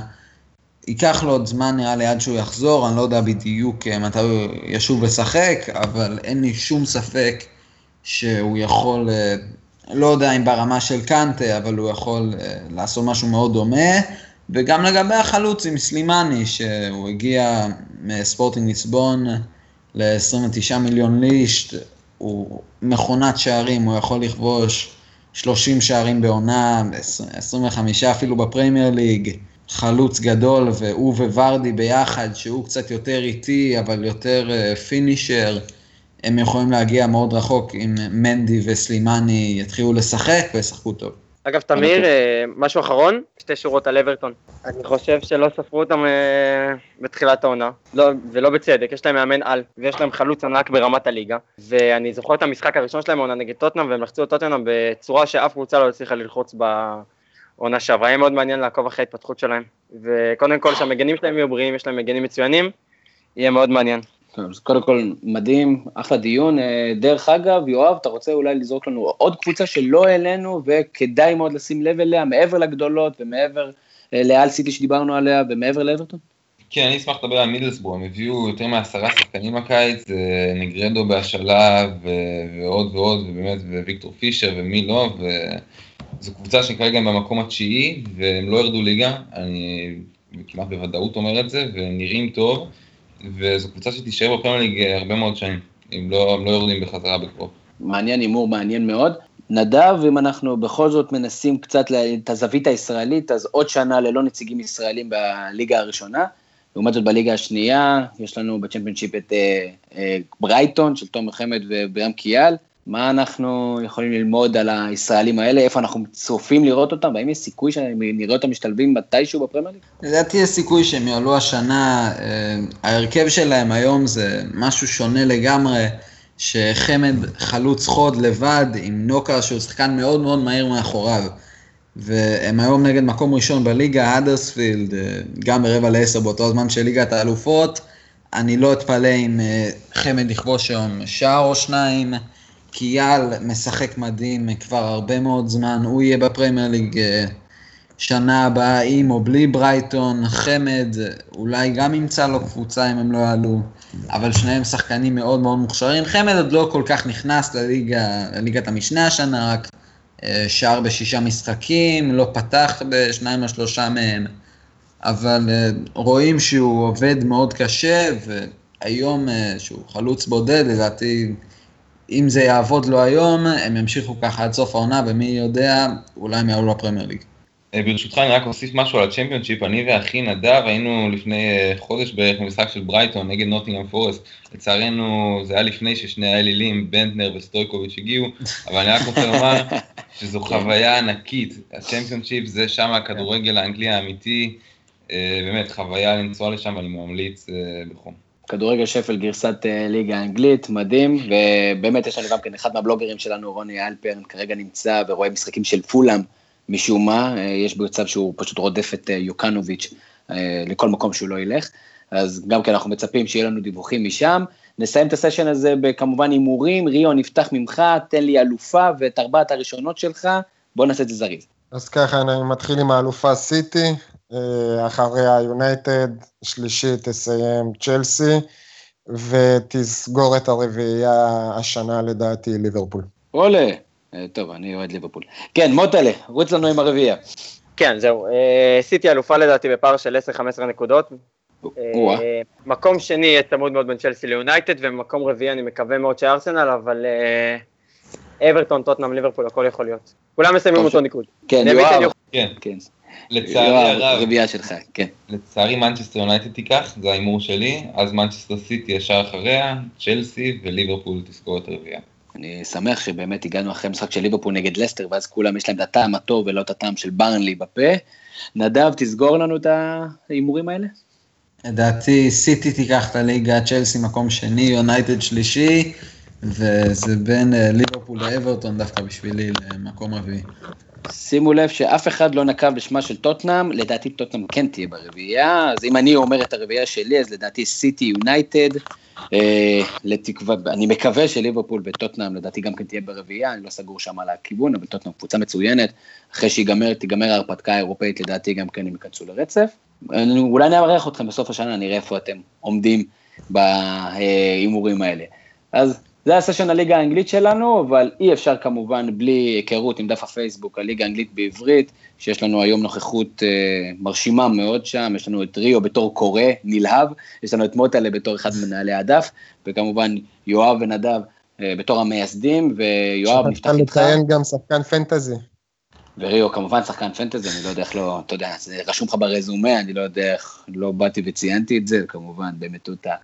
ייקח לו עוד זמן נראה לי עד שהוא יחזור, אני לא יודע בדיוק אה, מתי הוא ישוב לשחק, אבל אין לי שום ספק שהוא יכול, אה, לא יודע אם ברמה של קנטה, אבל הוא יכול לעשות משהו מאוד דומה. וגם לגבי החלוץ עם סלימני, שהוא הגיע מספורטינג ליסבון ל-29 מיליון לישט, הוא מכונת שערים, הוא יכול לכבוש 30 שערים בעונה, 25 אפילו בפרמייר ליג, חלוץ גדול, והוא וורדי ביחד, שהוא קצת יותר איטי, אבל יותר פינישר, אה, הם יכולים להגיע מאוד רחוק אם מנדי וסלימני יתחילו לשחק וישחקו טוב. אגב, תמיר, אה, משהו אחרון? שתי שורות על אברטון. אני חושב שלא ספרו אותם אה, בתחילת העונה, לא, ולא בצדק, יש להם מאמן על, ויש להם חלוץ ענק ברמת הליגה, ואני זוכר את המשחק הראשון שלהם עונה נגד טוטנאם, והם לחצו את טוטנאם בצורה שאף קבוצה לא הצליחה ללחוץ בעונה שעברה, יהיה מאוד מעניין לעקוב אחרי ההתפתחות שלהם, וקודם כל שהמגנים שלהם יהיו בריאים, יש להם מגנים מצוינים, יהיה מאוד מעניין. טוב, אז קודם כל, מדהים, אחלה דיון. אה, דרך אגב, יואב, אתה רוצה אולי לזרוק לנו עוד קבוצה שלא העלינו, וכדאי מאוד לשים לב אליה, מעבר לגדולות ומעבר אה, לאל סיטי שדיברנו עליה, ומעבר לאברטון? כן, אני אשמח לדבר על מידלסבורג, הם הביאו יותר מעשרה שחקנים הקיץ, אה, נגרדו בהשאלה ועוד ועוד, ובאמת, וויקטור פישר ומי לא, וזו קבוצה שכרגע הם במקום התשיעי, והם לא ירדו ליגה, אני כמעט בוודאות אומר את זה, והם נראים טוב. וזו קבוצה שתישאר בפרמייר ליג הרבה מאוד שנים, אם לא, לא יורדים בחזרה בקרוב. מעניין, הימור מעניין מאוד. נדב, אם אנחנו בכל זאת מנסים קצת את הזווית הישראלית, אז עוד שנה ללא נציגים ישראלים בליגה הראשונה. לעומת זאת בליגה השנייה, יש לנו בצ'מפיונשיפ את אה, אה, ברייטון של תומר חמד ובירם קיאל, מה אנחנו יכולים ללמוד על הישראלים האלה, איפה אנחנו צופים לראות אותם, והאם יש סיכוי שנראה אותם משתלבים מתישהו בפרמייר ליג? לדעתי יש סיכוי שהם יעלו השנה, אה, ההרכב שלהם היום זה משהו שונה לגמרי, שחמד חלוץ חוד לבד עם נוקר שהוא שחקן מאוד מאוד מהיר מאחוריו. והם היום נגד מקום ראשון בליגה, אדרספילד, אה, גם ברבע לעשר באותו זמן של ליגת האלופות. אני לא אתפלא אם אה, חמד יכבוש היום שער או שניים. קיאל משחק מדהים כבר הרבה מאוד זמן, הוא יהיה בפרמייר ליג אה, שנה הבאה עם או בלי ברייטון, חמד, אולי גם ימצא לו קבוצה אם הם לא יעלו, אבל שניהם שחקנים מאוד מאוד מוכשרים. חמד עוד לא כל כך נכנס לליגה, לליגת המשנה השנה, רק אה, שער בשישה משחקים, לא פתח בשניים או שלושה מהם, אבל אה, רואים שהוא עובד מאוד קשה, והיום שהוא חלוץ בודד, לדעתי אם זה יעבוד לו היום, הם ימשיכו ככה עד סוף העונה, ומי יודע, אולי הם יעלו לפרמייר ליג. אה, ברשותך אני רק אוסיף משהו על הצ'מפיונשיפ, אני ואחי נדב היינו לפני אה, חודש בערך במשחק של ברייטון נגד נוטינגהאם פורסט, לצערנו זה היה לפני ששני האלילים, בנדטנר וסטויקוביץ' הגיעו, אבל אני רק רוצה לומר שזו חוויה ענקית, הצ'מפיונשיפ זה שם הכדורגל האנגלי האמיתי, אה, באמת חוויה לנסוע לשם, אני ממליץ בחום. כדורגל שפל גרסת אה, ליגה האנגלית, מדהים, ובאמת יש לנו גם כן אחד מהבלוגרים שלנו, רוני אלפרן, כרגע נמצא ורואה משחקים של פולאם משום מה, אה, יש במצב שהוא פשוט רודף את אה, יוקנוביץ' לכל מקום שהוא לא ילך, אז גם כן אנחנו מצפים שיהיה לנו דיווחים משם. נסיים את הסשן הזה בכמובן הימורים, ריו נפתח ממך, תן לי אלופה ואת ארבעת הראשונות שלך, בוא נעשה את זה זריז. אז ככה, אני מתחיל עם האלופה סיטי, אחריה יונייטד, שלישי תסיים צ'לסי, ותסגור את הרביעייה השנה לדעתי ליברפול. עולה, אה, טוב, אני אוהד ליברפול. כן, מוטלה, רוץ לנו עם הרביעייה. כן, זהו, אה, סיטי אלופה לדעתי בפער של 10-15 נקודות. מקום שני יהיה צמוד מאוד בין צ'לסי ליונייטד, ומקום רביעי אני מקווה מאוד שארסנל, אבל אברטון, טוטנאם, ליברפול, הכל יכול להיות. כולם מסיימים אותו ניקוד. כן, יואב. כן. כן. לצערי הרב, רביעייה שלך, כן. לצערי מנצ'סטר יונייטד תיקח, זה ההימור שלי, אז מנצ'סטר סיטי ישר אחריה, צ'לסי וליברפול תסגור את הרביעייה. אני שמח שבאמת הגענו אחרי משחק של ליברפול נגד לסטר, ואז כולם יש להם את הטעם הטוב ולא את הטעם של ברנלי בפה. נדב, תסגור לנו את ההימורים האלה. לדעתי סיטי תיקח את הליגה, צ'לסי מקום שני, יונייטד שלישי, וזה בין אה, ליברפול לאברטון דווקא בשבילי למקום רביעי. שימו לב שאף אחד לא נקב בשמה של טוטנאם, לדעתי טוטנאם כן תהיה ברביעייה, אז אם אני אומר את הרביעייה שלי, אז לדעתי סיטי יונייטד, אה, אני מקווה שליברפול וטוטנאם לדעתי גם כן תהיה ברביעייה, אני לא סגור שם על הכיוון, אבל טוטנאם קבוצה מצוינת, אחרי שתיגמר ההרפתקה האירופאית לדעתי גם כן הם ייכנסו לרצף. אולי נארח אתכם בסוף השנה, נראה איפה אתם עומדים בהימורים האלה. אז זה הסשן הליגה האנגלית שלנו, אבל אי אפשר כמובן בלי היכרות עם דף הפייסבוק, הליגה האנגלית בעברית, שיש לנו היום נוכחות אה, מרשימה מאוד שם, יש לנו את ריו בתור קורא, נלהב, יש לנו את מוטלה בתור אחד מנהלי הדף, וכמובן יואב ונדב אה, בתור המייסדים, ויואב נפתח איתך. לציין גם שחקן פנטזי. וריו כמובן שחקן פנטזי, אני לא יודע איך לא, אתה יודע, זה רשום לך ברזומה, אני לא יודע איך, לא באתי וציינתי את זה, כמובן במטותא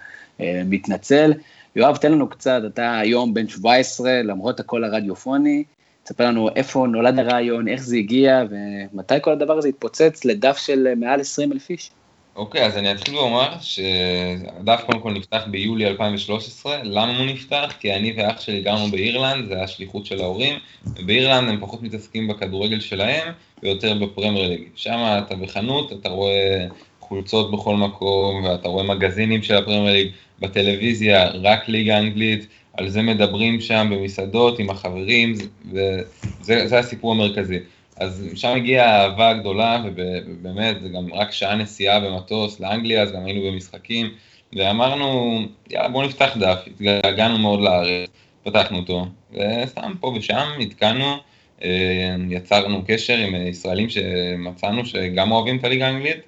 אה, מתנצל. יואב, תן לנו קצת, אתה היום בן 17, למרות הקול הרדיופוני, תספר לנו איפה נולד הרעיון, איך זה הגיע, ומתי כל הדבר הזה התפוצץ לדף של מעל 20 אלף איש. אוקיי, אז אני אתחיל ואומר שהדף קודם כל נפתח ביולי 2013, למה הוא נפתח? כי אני ואח שלי גרנו באירלנד, זה היה שליחות של ההורים, ובאירלנד הם פחות מתעסקים בכדורגל שלהם, ויותר בפרמייר ליג. שם אתה בחנות, אתה רואה חולצות בכל מקום, ואתה רואה מגזינים של הפרמייר ליג, בטלוויזיה, רק ליגה אנגלית, על זה מדברים שם במסעדות עם החברים, וזה הסיפור המרכזי. אז שם הגיעה האהבה הגדולה, ובאמת, זה גם רק שעה נסיעה במטוס לאנגליה, אז גם היינו במשחקים, ואמרנו, יאללה, בואו נפתח דף, התגעגענו מאוד לארץ, פתחנו אותו, וסתם פה ושם עדכנו, אה, יצרנו קשר עם ישראלים שמצאנו שגם אוהבים את הליגה האנגלית,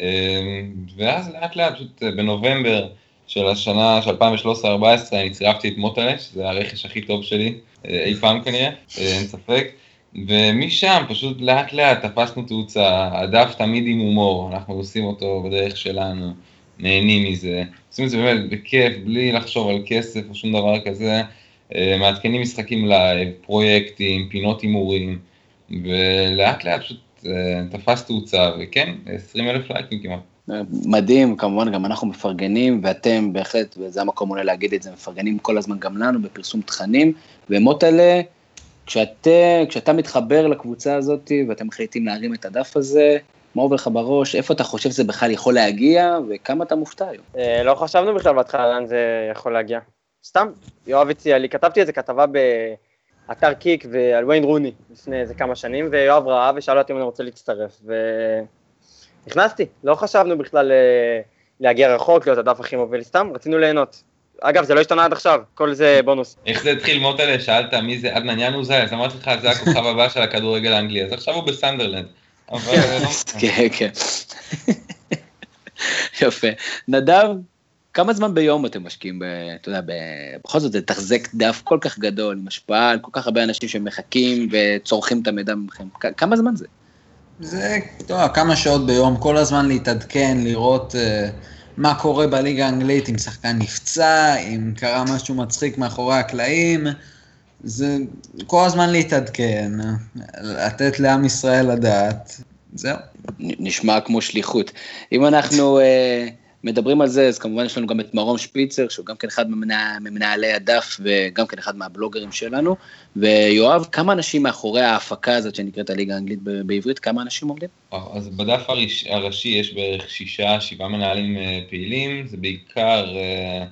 אה, ואז לאט לאט, פשוט בנובמבר של השנה, של 2013-2014, אני צירפתי את מוטלה, שזה הרכש הכי טוב שלי אה, אי פעם כנראה, אין ספק. ומשם פשוט לאט לאט תפסנו תאוצה, הדף תמיד עם הומור, אנחנו עושים אותו בדרך שלנו, נהנים מזה, עושים את זה באמת בכיף, בלי לחשוב על כסף או שום דבר כזה, אה, מעדכנים משחקים לייב, פרויקטים, פינות הימורים, ולאט לאט פשוט אה, תפס תאוצה, וכן, 20 אלף לייקים כמעט. מדהים, כמובן גם אנחנו מפרגנים, ואתם בהחלט, וזה המקום אולי להגיד את זה, מפרגנים כל הזמן גם לנו בפרסום תכנים, ומוטלה, כשאת, כשאתה מתחבר לקבוצה הזאת ואתם מחליטים להרים את הדף הזה, מה עובר לך בראש, איפה אתה חושב שזה בכלל יכול להגיע, וכמה אתה מופתע היום? אה, לא חשבנו בכלל בהתחלה לאן זה יכול להגיע. סתם, יואב הציע לי, כתבתי איזה כתבה באתר קיק ועל ויין רוני לפני איזה כמה שנים, ויואב ראה ושאל אותי אם אני רוצה להצטרף, ונכנסתי, לא חשבנו בכלל אה, להגיע רחוק, להיות הדף הכי מוביל, סתם, רצינו ליהנות. אגב, זה לא השתנה עד עכשיו, כל זה בונוס. איך זה התחיל מוטלה? שאלת מי זה עדנן ינוזאי, אז אמרתי לך, זה הכוכב הבא של הכדורגל האנגלי, אז עכשיו הוא בסנדרלנד. לא כן, כן. יפה. נדב, כמה זמן ביום אתם משקיעים, אתה יודע, בכל זאת זה תחזק דף כל כך גדול, עם השפעה על כל כך הרבה אנשים שמחכים וצורכים את המידע ממכם, כמה זמן זה? זה, יודע, כמה שעות ביום, כל הזמן להתעדכן, לראות... Uh... מה קורה בליגה האנגלית, אם שחקן נפצע, אם קרה משהו מצחיק מאחורי הקלעים. זה כל הזמן להתעדכן, לתת לעם ישראל לדעת, זהו. נשמע כמו שליחות. אם אנחנו... uh... מדברים על זה, אז כמובן יש לנו גם את מרום שפיצר, שהוא גם כן אחד ממנה, ממנהלי הדף וגם כן אחד מהבלוגרים שלנו. ויואב, כמה אנשים מאחורי ההפקה הזאת שנקראת הליגה האנגלית בעברית, כמה אנשים עובדים? אז בדף הראש, הראשי יש בערך שישה, שבעה מנהלים אה, פעילים, זה בעיקר... אה,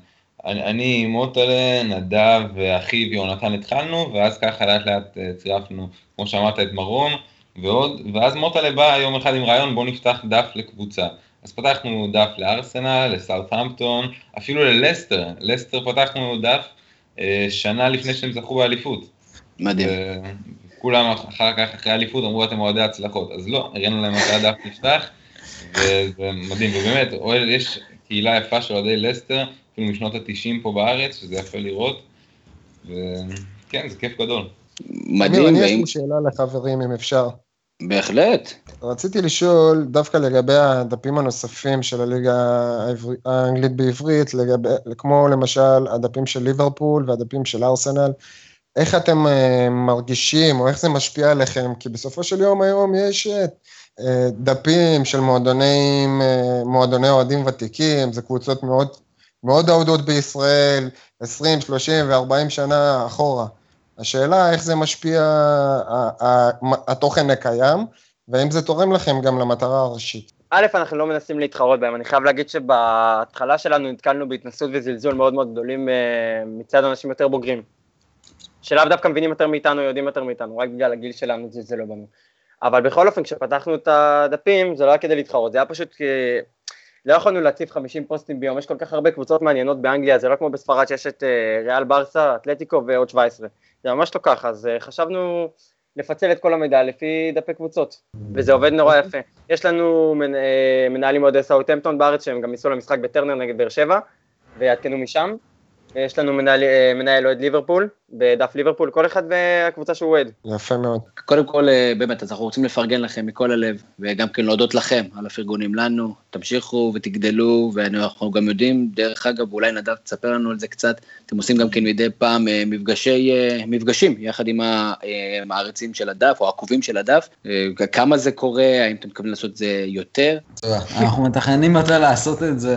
אני, מוטלה, נדב ואחיו יונתן התחלנו, ואז ככה לאט לאט אה, צירפנו, כמו שאמרת, את מרום ועוד, ואז מוטלה בא יום אחד עם רעיון, בוא נפתח דף לקבוצה. אז פתחנו דף לארסנל, לסאות'המפטון, אפילו ללסטר, לסטר פתחנו דף אה, שנה לפני שהם זכו באליפות. מדהים. כולם אחר כך, אחרי האליפות, אמרו אתם אוהדי הצלחות, אז לא, הראינו להם מתי הדף נפתח, וזה מדהים, ובאמת, יש קהילה יפה של אוהדי לסטר, אפילו משנות התשעים פה בארץ, שזה יפה לראות, וכן, זה כיף גדול. מדהים. אני יש לי שאלה לחברים, אם אפשר. בהחלט. רציתי לשאול דווקא לגבי הדפים הנוספים של הליגה האנגלית בעברית, לגבי, כמו למשל הדפים של ליברפול והדפים של ארסנל, איך אתם אה, מרגישים או איך זה משפיע עליכם? כי בסופו של יום היום יש אה, דפים של מועדונים, אה, מועדוני אוהדים ותיקים, זה קבוצות מאוד, מאוד אהודות בישראל, 20, 30 ו-40 שנה אחורה. השאלה איך זה משפיע, התוכן הקיים, והאם זה תורם לכם גם למטרה הראשית. א', אנחנו לא מנסים להתחרות בהם, אני חייב להגיד שבהתחלה שלנו נתקלנו בהתנסות וזלזול מאוד מאוד גדולים אה, מצד אנשים יותר בוגרים, שלאו דווקא מבינים יותר מאיתנו, יודעים יותר מאיתנו, רק בגלל הגיל שלנו זלזלו בנו. אבל בכל אופן, כשפתחנו את הדפים, זה לא היה כדי להתחרות, זה היה פשוט כי לא יכולנו להציב 50 פוסטים ביום, יש כל כך הרבה קבוצות מעניינות באנגליה, זה לא כמו בספרד שיש את אה, ריאל ברסה, אתלטיקו ועוד 17, זה ממש לא ככה, אז אה, חשבנו לפצל את כל המידע לפי דפי קבוצות, וזה עובד נורא יפה. יש לנו אה, מנהלים עוד סאוטהמפטון בארץ שהם גם ניסו למשחק בטרנר נגד באר שבע, ויעדכנו משם. יש לנו אה, מנהל אוהד ליברפול, בדף ליברפול, כל אחד והקבוצה שהוא אוהד. יפה מאוד. קודם כל, אה, באמת, אז אנחנו רוצים לפרגן לכם מכל הלב, וגם כן להודות לכם על הפרגונים לנו. תמשיכו ותגדלו, ואנחנו גם יודעים, דרך אגב, אולי נדב תספר לנו על זה קצת, אתם עושים גם כן מדי פעם אה, מפגשי, מפגשים יחד עם המעריצים של הדף, או העקובים של הדף. כמה זה קורה, האם אתם מתכוונים לעשות את זה יותר? אנחנו מתכננים יותר לעשות את זה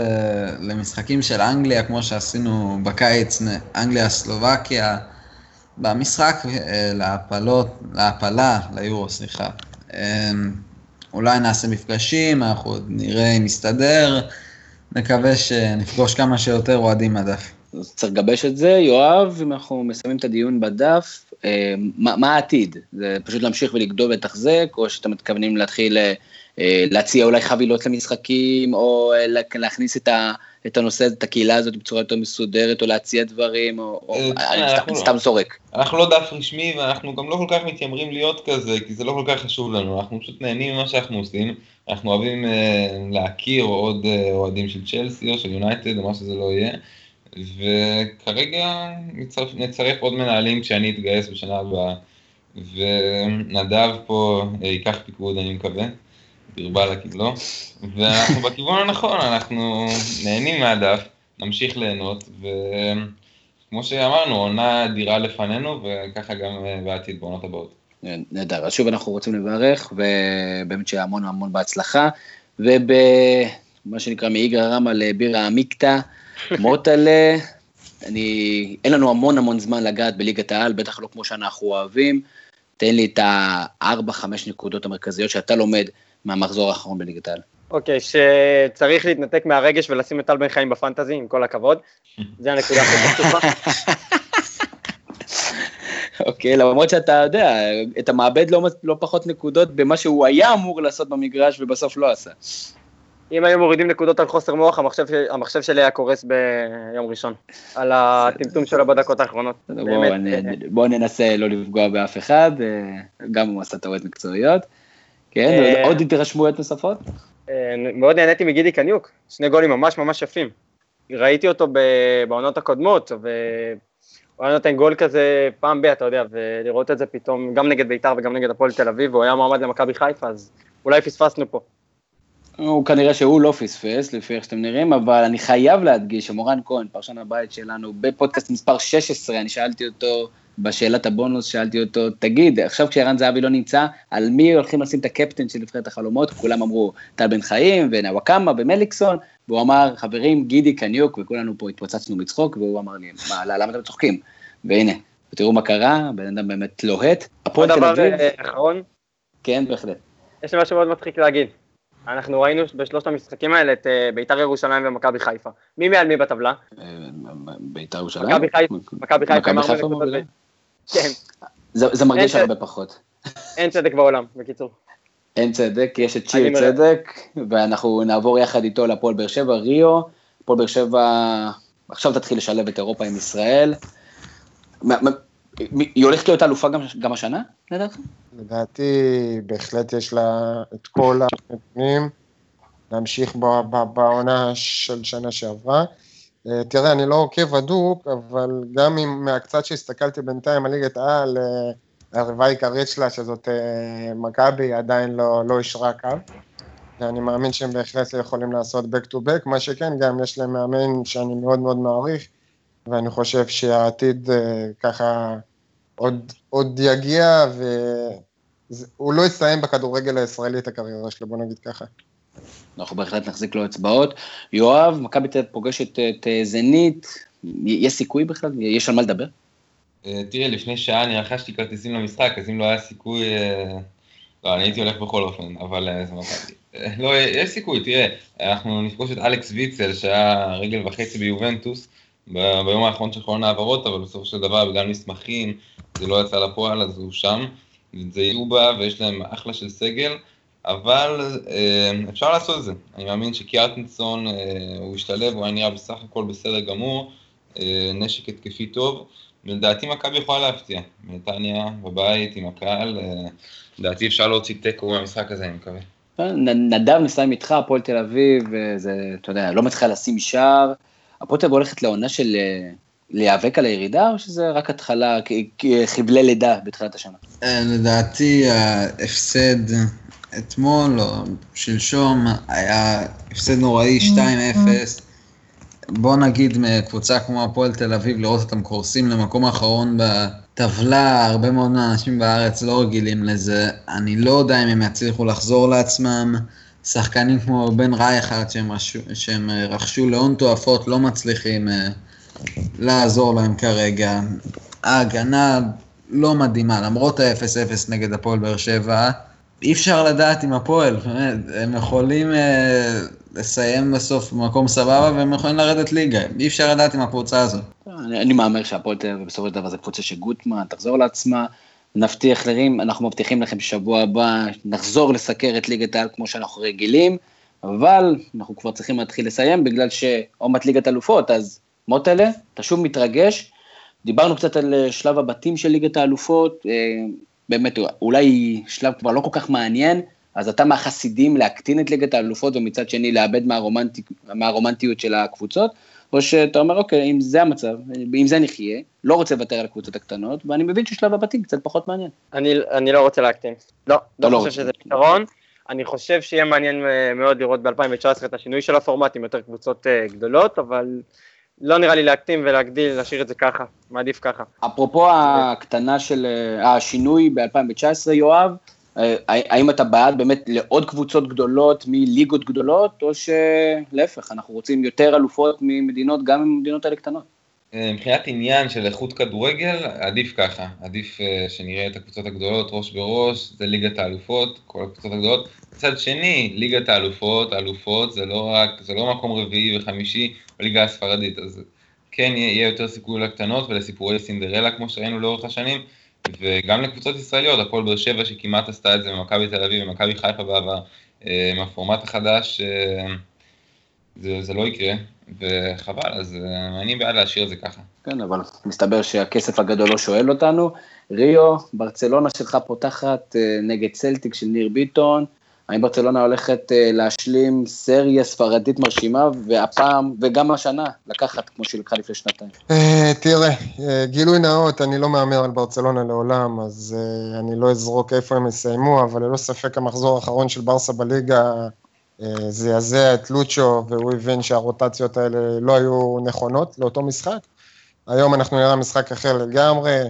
למשחקים של אנגליה, כמו שעשינו בקיץ, אנגליה, סלובקיה. במשחק אה, להפלות, להפלה, ליורו, סליחה. אמ, אולי נעשה מפגשים, אנחנו עוד נראה אם נסתדר, נקווה שנפגוש כמה שיותר אוהדים מהדף. אז צריך לגבש את זה. יואב, אם אנחנו מסיימים את הדיון בדף, אה, מה, מה העתיד? זה פשוט להמשיך ולגדול ולתחזק, או שאתם מתכוונים להתחיל אה, להציע אולי חבילות למשחקים, או להכניס את ה... את הנושא, את הקהילה הזאת בצורה יותר מסודרת, או להציע דברים, או אני לא- סתם זורק. אנחנו לא דף רשמי, ואנחנו גם לא כל כך מתיימרים להיות כזה, כי זה לא כל כך חשוב לנו, אנחנו פשוט נהנים ממה שאנחנו עושים, אנחנו אוהבים אה, להכיר עוד אה, אוהדים של צ'לסי או של יונייטד, או מה שזה לא יהיה, וכרגע נצרף עוד מנהלים כשאני אתגייס בשנה הבאה, ונדב פה אה, ייקח פיקוד, אני מקווה. דרבה לקיבלו, ואנחנו בכיוון הנכון, אנחנו נהנים מהדף, נמשיך ליהנות, וכמו שאמרנו, עונה אדירה לפנינו, וככה גם אה, בעתיד בעונות הבאות. נהדר, אז שוב אנחנו רוצים לברך, ובאמת שיהיה המון המון בהצלחה, ובמה שנקרא מאיגרא רמא לבירה עמיקתא, מוטלה, אני, אין לנו המון המון זמן לגעת בליגת העל, בטח לא כמו שאנחנו אוהבים. תן לי את הארבע-חמש נקודות המרכזיות שאתה לומד מהמחזור האחרון בליגת העל. אוקיי, שצריך להתנתק מהרגש ולשים את טל בן חיים בפנטזי, עם כל הכבוד. זה הנקודה הכי חשובה. אוקיי, למרות שאתה יודע, אתה מאבד לא, לא פחות נקודות במה שהוא היה אמור לעשות במגרש ובסוף לא עשה. אם היו מורידים נקודות על חוסר מוח, המחשב, המחשב שלי היה קורס ביום ראשון, על הטמטום שלו בדקות האחרונות. בואו בוא ננסה לא לפגוע באף אחד, אה, גם הוא עשה טעויות מקצועיות. כן, אה, עוד התרשמויות נוספות? אה, מאוד נהניתי מגידי קניוק, שני גולים ממש ממש יפים. ראיתי אותו בעונות הקודמות, והוא היה נותן גול כזה פעם ב, אתה יודע, ולראות את זה פתאום, גם נגד בית"ר וגם נגד הפועל תל אביב, והוא היה מועמד למכבי חיפה, אז אולי פספסנו פה. הוא כנראה שהוא לא פספס, לפי איך שאתם נראים, אבל אני חייב להדגיש שמורן כהן, פרשן הבית שלנו, בפודקאסט מספר 16, אני שאלתי אותו בשאלת הבונוס שאלתי אותו, תגיד, עכשיו כשערן זהבי לא נמצא, על מי הולכים לשים את הקפטן של נבחרת החלומות? כולם אמרו טל בן חיים ונוואקמה ומליקסון, והוא אמר, חברים, גידי קניוק, וכולנו פה התפוצצנו מצחוק, והוא אמר לי, מה, למה אתם צוחקים? והנה, ותראו מה קרה, בן אדם באמת לוהט. הפועל תל אביב... עוד דבר אחרון? כן, בהחלט. יש לי משהו מאוד מצחיק להגיד. אנחנו ראינו בשלושת המשחקים האלה את אה, ביתר ירושלים ומכבי חיפה. מי מעל מי בטבלה? אה, ביתר ירושלים? מכבי חיפה. מכבי חיפה. כן. זה, זה מרגיש הרבה פחות. אין צדק בעולם, בקיצור. אין צדק, יש את שיר צדק, ואנחנו נעבור יחד איתו לפועל באר שבע, ריו. הפועל באר שבע עכשיו תתחיל לשלב את אירופה עם ישראל. היא הולכת להיות אלופה גם, גם השנה, לדעתך? לדעתי, בהחלט יש לה את כל הנתונים להמשיך בעונה של שנה שעברה. אה, תראה, אני לא עוקב הדוק, אבל גם אם מהקצת שהסתכלתי בינתיים על ליגת העל, אה, הריבה העיקרית שלה, שזאת אה, מכבי, עדיין לא, לא אישרה קו. ואני מאמין שהם בהחלט יכולים לעשות back to back, מה שכן, גם יש להם מאמן שאני מאוד מאוד מעריך, ואני חושב שהעתיד ככה עוד, עוד יגיע, והוא לא יסיים בכדורגל הישראלי את הקריירה שלו, בוא נגיד ככה. אנחנו בהחלט נחזיק לו אצבעות. יואב, מכבי תל אביב פוגשת את אה, זנית, יש סיכוי בכלל? יש על מה לדבר? אה, תראה, לפני שעה אני רכשתי כרטיסים למשחק, אז אם לא היה סיכוי... אה, לא, אני הייתי הולך בכל אופן, אבל זה מכבי. לא, יש סיכוי, תראה, אנחנו נפגוש את אלכס ויצל, שהיה רגל וחצי ביובנטוס, ביום האחרון של כל העברות, אבל בסופו של דבר, בגלל מסמכים, זה לא יצא לפועל, אז הוא שם. זה יובה, ויש להם אחלה של סגל, אבל אה, אפשר לעשות את זה. אני מאמין שקיארטנסון, אה, הוא השתלב, הוא היה נראה בסך הכל בסדר גמור, אה, נשק התקפי טוב. לדעתי מכבי יכולה להפתיע. נתניה בבית עם הקהל, לדעתי אפשר להוציא תיקו מהמשחק הזה, אני מקווה. נדב נסיים איתך, הפועל תל אביב, זה, אתה יודע, לא מצליחה לשים שער. הפועל הולכת לעונה של להיאבק על הירידה, או שזה רק התחלה, חבלי לידה בתחילת השנה? לדעתי ההפסד אתמול או שלשום היה הפסד נוראי 2-0. בוא נגיד מקבוצה כמו הפועל תל אביב, לראות אותם קורסים למקום האחרון בטבלה, הרבה מאוד מהאנשים בארץ לא רגילים לזה. אני לא יודע אם הם יצליחו לחזור לעצמם. שחקנים כמו בן רייכרד שהם, שהם רכשו להון תועפות לא מצליחים אה, לעזור להם כרגע. ההגנה לא מדהימה, למרות ה-0-0 נגד הפועל באר שבע, אי אפשר לדעת עם הפועל, הם יכולים אה, לסיים בסוף במקום סבבה והם יכולים לרדת ליגה, אי אפשר לדעת עם הקבוצה הזאת. אני, אני מהמר שהפועל תל אביב בסופו של דבר זה קבוצה שגוטמן תחזור לעצמה, נבטיח לרים, אנחנו מבטיחים לכם שבוע הבא נחזור לסקר את ליגת העל כמו שאנחנו רגילים, אבל אנחנו כבר צריכים להתחיל לסיים בגלל שעומת ליגת אלופות, אז מוטלה, אתה שוב מתרגש. דיברנו קצת על אה, שלב הבתים של ליגת האלופות, אה, באמת אולי שלב כבר לא כל כך מעניין, אז אתה מהחסידים להקטין את ליגת האלופות ומצד שני לאבד מהרומנטי, מהרומנטיות של הקבוצות, או שאתה אומר, אוקיי, אם זה המצב, אם זה נחיה, לא רוצה לוותר על הקבוצות הקטנות, ואני מבין ששלב הבתים קצת פחות מעניין. אני, אני לא רוצה להקטין. לא, לא, לא חושב שזה פתרון. אני חושב שיהיה מעניין אה, מאוד לראות ב-2019 את השינוי של הפורמט עם יותר קבוצות גדולות, אבל לא נראה לי להקטין ולהגדיל, להשאיר את זה ככה, מעדיף ככה. אפרופו הקטנה של אה, השינוי ב-2019, יואב, אה, האם אתה בעד באמת לעוד קבוצות גדולות מליגות גדולות, או שלהפך, אנחנו רוצים יותר אלופות ממדינות, גם אם המדינות האלה קטנות? אה, מבחינת עניין של איכות כדורגל, עדיף ככה, עדיף שנראה את הקבוצות הגדולות ראש בראש, זה ליגת האלופות, כל הקבוצות הגדולות. מצד שני, ליגת האלופות, האלופות זה לא רק, זה לא מקום רביעי וחמישי בליגה הספרדית, אז כן יהיה יותר סיכוי לקטנות ולסיפורי סינדרלה כמו שראינו לאורך השנים, וגם לקבוצות ישראליות, הפועל באר שבע שכמעט עשתה את זה ממכבי תל אביב ומכבי חיפה בעבר, אה, עם הפורמט החדש, אה, זה, זה לא יקרה, וחבל, אז אה, אני בעד להשאיר את זה ככה. כן, אבל מסתבר שהכסף הגדול לא שואל אותנו. ריו, ברצלונה שלך פותחת נגד צלטיק של ניר ביטון, האם ברצלונה הולכת אה, להשלים סריה ספרדית מרשימה, והפעם, וגם השנה, לקחת כמו שהיא לקחה לפני שנתיים? אה, תראה, אה, גילוי נאות, אני לא מהמר על ברצלונה לעולם, אז אני לא אזרוק איפה הם יסיימו, אבל ללא ספק המחזור האחרון של ברסה בליגה זעזע את לוצ'ו, והוא הבין שהרוטציות האלה לא היו נכונות לאותו משחק. היום אנחנו נראה משחק אחר לגמרי.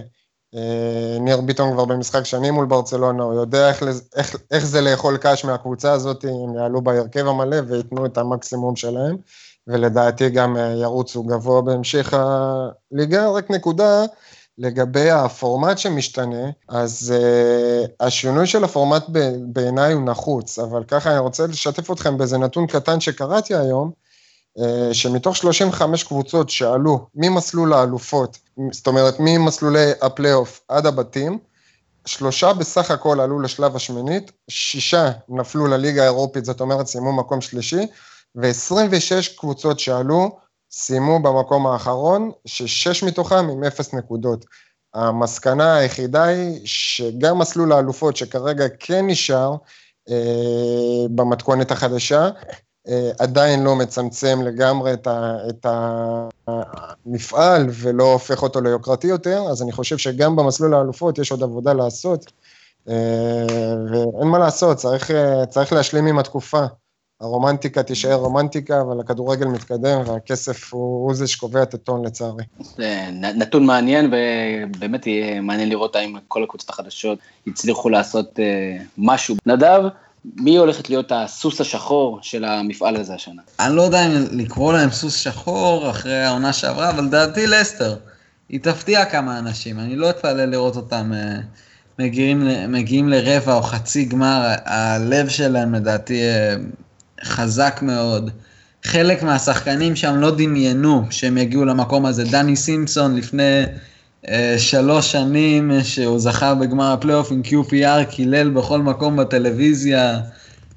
אה, ניר ביטון כבר במשחק שנים מול ברצלונה, הוא יודע איך, איך, איך זה לאכול קש מהקבוצה הזאת, הם יעלו בהרכב המלא וייתנו את המקסימום שלהם, ולדעתי גם אה, ירוצו גבוה בהמשך הליגה. רק נקודה, לגבי הפורמט שמשתנה, אז uh, השינוי של הפורמט בעיניי הוא נחוץ, אבל ככה אני רוצה לשתף אתכם באיזה נתון קטן שקראתי היום, שמתוך 35 קבוצות שעלו ממסלול האלופות, זאת אומרת ממסלולי הפלייאוף עד הבתים, שלושה בסך הכל עלו לשלב השמינית, שישה נפלו לליגה האירופית, זאת אומרת סיימו מקום שלישי, ו-26 קבוצות שעלו סיימו במקום האחרון, ששש מתוכם עם אפס נקודות. המסקנה היחידה היא שגם מסלול האלופות שכרגע כן נשאר אה, במתכונת החדשה, אה, עדיין לא מצמצם לגמרי את, ה, את המפעל ולא הופך אותו ליוקרתי יותר, אז אני חושב שגם במסלול האלופות יש עוד עבודה לעשות, אה, ואין מה לעשות, צריך, אה, צריך להשלים עם התקופה. הרומנטיקה תישאר רומנטיקה, אבל הכדורגל מתקדם והכסף הוא, הוא זה שקובע את הטון לצערי. נתון מעניין, ובאמת יהיה מעניין לראות האם כל הקבוצות החדשות הצליחו לעשות משהו. נדב, מי הולכת להיות הסוס השחור של המפעל הזה השנה? אני לא יודע אם לקרוא להם סוס שחור אחרי העונה שעברה, אבל דעתי לסטר. היא תפתיע כמה אנשים, אני לא אתפלא לראות אותם uh, מגיעים, מגיעים לרבע או חצי גמר, הלב שלהם לדעתי אה, חזק מאוד. חלק מהשחקנים שם לא דמיינו שהם יגיעו למקום הזה. דני סימפסון לפני אה, שלוש שנים שהוא זכה בגמר הפלייאוף עם QPR, קילל בכל מקום בטלוויזיה,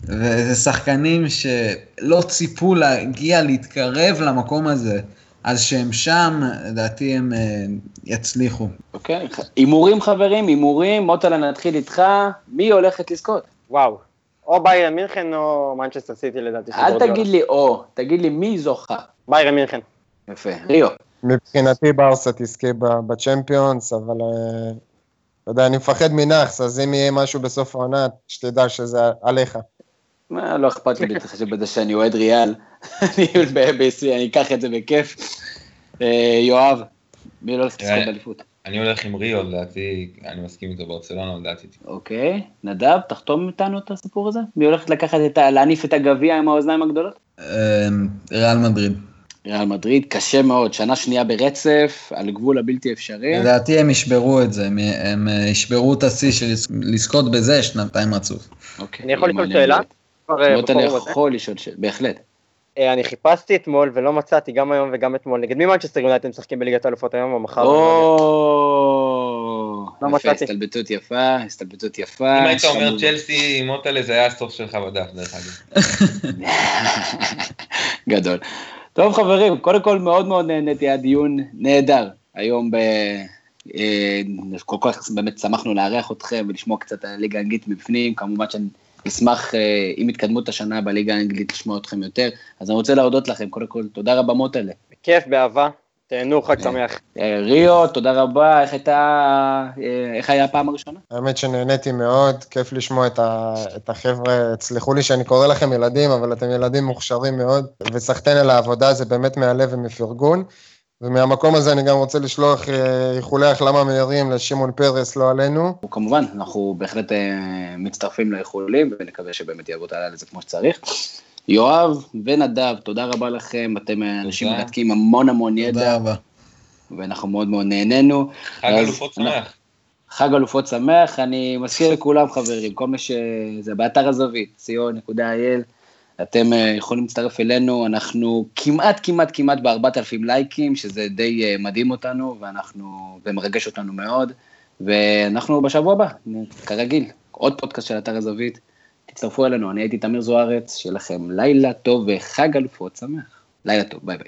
וזה שחקנים שלא ציפו להגיע, להתקרב למקום הזה. אז שהם שם, לדעתי הם אה, יצליחו. אוקיי, הימורים חברים, הימורים, מוטלה נתחיל איתך, מי הולכת לזכות? וואו. או ביירן מינכן או מנצ'סטר סיטי לדעתי. אל תגיד לי או, תגיד לי מי זוכה. ביירן מינכן. יפה, ריו. מבחינתי ברסה תזכה בצ'מפיונס, אבל אה, אתה יודע, אני מפחד מנאחס, אז אם יהיה משהו בסוף העונה, שתדע שזה עליך. מה, לא אכפת לי בהתחשב בזה שאני אוהד ריאל, אני אקח את זה בכיף. אה, יואב, מי לא הולך לזכות באליפות? אני הולך עם ריו, לדעתי, אני מסכים איתו ברצלונה, לדעתי. אוקיי, נדב, תחתום איתנו את הסיפור הזה? מי הולך לקחת את ה... להניף את הגביע עם האוזניים הגדולות? ריאל מדריד. ריאל מדריד, קשה מאוד, שנה שנייה ברצף, על גבול הבלתי אפשרי. לדעתי הם ישברו את זה, הם, הם ישברו את השיא של לזכות בזה שנתיים רצוף. אוקיי, אני יכול לשאול שאלה? מוטל יכול לשאול שאלה, בהחלט. אה, אני חיפשתי אתמול ולא מצאתי גם היום וגם אתמול. נגד מי מנצ'סטר יונייטד משחקים בליגת האלופות היום או מחר? או... לא יפה, מצאתי. הסתלבטות יפה, הסתלבטות יפה. אם היית אומר. צ'לסי, מוטלה זה היה הסוף שלך בדף, דרך אגב. גדול. טוב חברים, קודם כל מאוד מאוד נהניתי, היה דיון נהדר היום ב... אה, כל כך באמת שמחנו לארח אתכם ולשמוע קצת על הליגה האנגלית מבפנים, כמובן שנשמח אה, עם התקדמות השנה בליגה האנגלית לשמוע אתכם יותר, אז אני רוצה להודות לכם, קודם כל תודה רבה מוטלה. בכיף, באהבה. תהנו, חג שמח. אה, ריו, תודה רבה, איך הייתה, אה, איך היה הפעם הראשונה? האמת שנהניתי מאוד, כיף לשמוע את, ה, את החבר'ה, תסלחו לי שאני קורא לכם ילדים, אבל אתם ילדים מוכשרים מאוד, וסחטיין על העבודה, זה באמת מהלב ומפרגון. ומהמקום הזה אני גם רוצה לשלוח אה, איחולי החלמה מהירים לשמעון פרס, לא עלינו. כמובן, אנחנו בהחלט אה, מצטרפים לאיחולים, ונקווה שבאמת יעבוד על זה כמו שצריך. יואב ונדב, תודה רבה לכם, אתם אנשים תודה. מרתקים המון המון תודה ידע, רבה. ואנחנו מאוד מאוד נהנינו. חג אלופות שמח. חג אלופות שמח, אני מזכיר לכולם חברים, כל מי שזה באתר הזווית, co.il, אתם אה, יכולים להצטרף אלינו, אנחנו כמעט כמעט כמעט ב-4,000 לייקים, שזה די אה, מדהים אותנו, ואנחנו, ומרגש אותנו מאוד, ואנחנו בשבוע הבא, כרגיל, עוד פודקאסט של אתר הזווית, תצטרפו אלינו, אני הייתי תמיר זוארץ, שיהיה לכם לילה טוב וחג אלופות שמח. לילה טוב, ביי ביי.